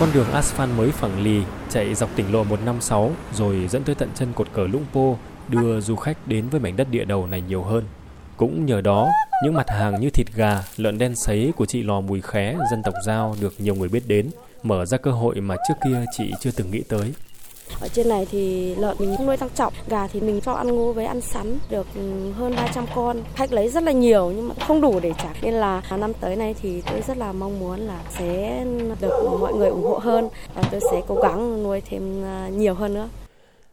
Con đường asphalt mới phẳng lì chạy dọc tỉnh lộ 156 rồi dẫn tới tận chân cột cờ Lũng Pô đưa du khách đến với mảnh đất địa đầu này nhiều hơn. Cũng nhờ đó, những mặt hàng như thịt gà, lợn đen sấy của chị Lò Mùi Khé, dân tộc Giao được nhiều người biết đến, mở ra cơ hội mà trước kia chị chưa từng nghĩ tới. Ở trên này thì lợn mình nuôi tăng trọng, gà thì mình cho ăn ngô với ăn sắn được ừ, hơn 300 con. Khách lấy rất là nhiều nhưng mà không đủ để trả. Nên là năm tới này thì tôi rất là mong muốn là sẽ được mọi người ủng hộ hơn và tôi sẽ cố gắng nuôi thêm à, nhiều hơn nữa.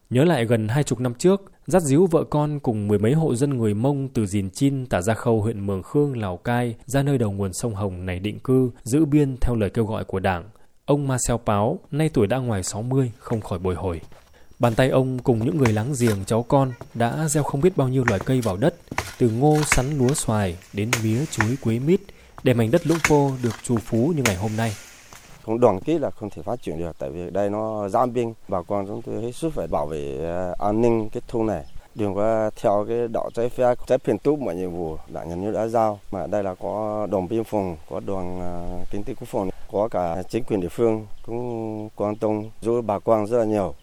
Nhớ lại gần hai chục năm trước, dắt díu vợ con cùng mười mấy hộ dân người Mông từ Dìn Chin, Tả Gia Khâu, huyện Mường Khương, Lào Cai ra nơi đầu nguồn sông Hồng này định cư, giữ biên theo lời kêu gọi của Đảng. Ông Marcel Páo, nay tuổi đã ngoài 60, không khỏi bồi hồi. Bàn tay ông cùng những người láng giềng cháu con đã gieo không biết bao nhiêu loài cây vào đất, từ ngô, sắn, lúa, xoài đến mía, chuối, quế mít, để mảnh đất Lũng Pô được trù phú như ngày hôm nay. Không đoàn kết là không thể phát triển được tại vì đây nó giam biên bà con chúng tôi hết sức phải bảo vệ à, an ninh cái thôn này. Đừng có theo cái đạo trái phép trái phiền túc mọi nhiệm vụ đảng nhà nước đã giao mà đây là có đồn biên phòng có đoàn à, kinh tế quốc phòng có cả chính quyền địa phương cũng quan tâm giúp bà con rất là nhiều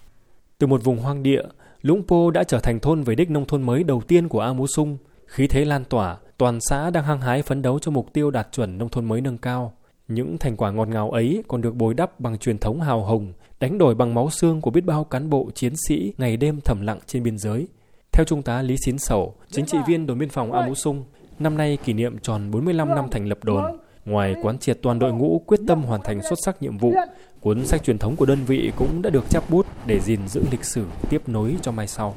từ một vùng hoang địa Lũng Pô đã trở thành thôn về đích nông thôn mới đầu tiên của A Mú Sung khí thế lan tỏa toàn xã đang hăng hái phấn đấu cho mục tiêu đạt chuẩn nông thôn mới nâng cao những thành quả ngọt ngào ấy còn được bồi đắp bằng truyền thống hào hùng, đánh đổi bằng máu xương của biết bao cán bộ chiến sĩ ngày đêm thầm lặng trên biên giới. Theo Trung tá Lý Xín Sẩu, chính trị viên đồn biên phòng A Mú Sung, năm nay kỷ niệm tròn 45 năm thành lập đồn. Ngoài quán triệt toàn đội ngũ quyết tâm hoàn thành xuất sắc nhiệm vụ, cuốn sách truyền thống của đơn vị cũng đã được chắp bút để gìn giữ lịch sử tiếp nối cho mai sau.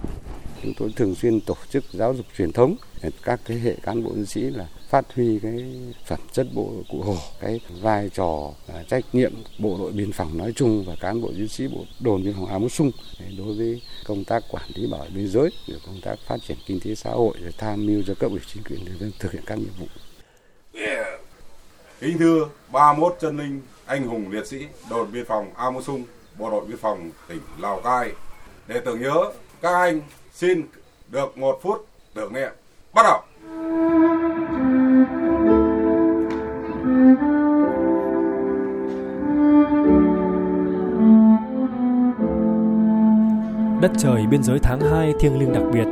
Chúng tôi thường xuyên tổ chức giáo dục truyền thống các thế hệ cán bộ chiến sĩ là phát huy cái phẩm chất bộ cụ hồ cái vai trò trách nhiệm bộ đội biên phòng nói chung và cán bộ chiến sĩ bộ đồn biên phòng áo sung đối với công tác quản lý bảo vệ biên giới công tác phát triển kinh tế xã hội tham mưu cho cấp ủy chính quyền thực hiện các nhiệm vụ. Kính thưa 31 chân linh anh hùng liệt sĩ đồn biên phòng Amosung, bộ đội biên phòng tỉnh Lào Cai. Để tưởng nhớ các anh xin được một phút tưởng niệm. Bắt đầu. Đất trời biên giới tháng 2 thiêng liêng đặc biệt,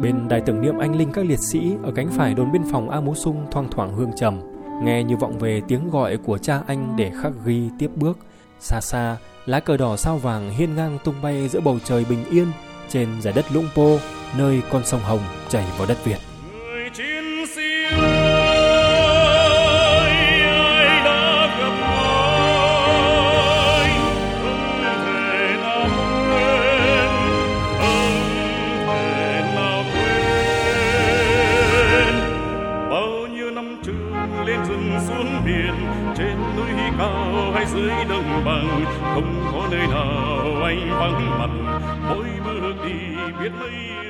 bên đài tưởng niệm anh linh các liệt sĩ ở cánh phải đồn biên phòng A Mú Sung thoang thoảng hương trầm, nghe như vọng về tiếng gọi của cha anh để khắc ghi tiếp bước. Xa xa, lá cờ đỏ sao vàng hiên ngang tung bay giữa bầu trời bình yên trên giải đất Lũng Pô, nơi con sông Hồng chảy vào đất Việt. Lên rừng xuống biển, trên núi cao hay dưới đồng bằng, không có nơi nào anh vắng mặt. Mỗi bước đi biết mấy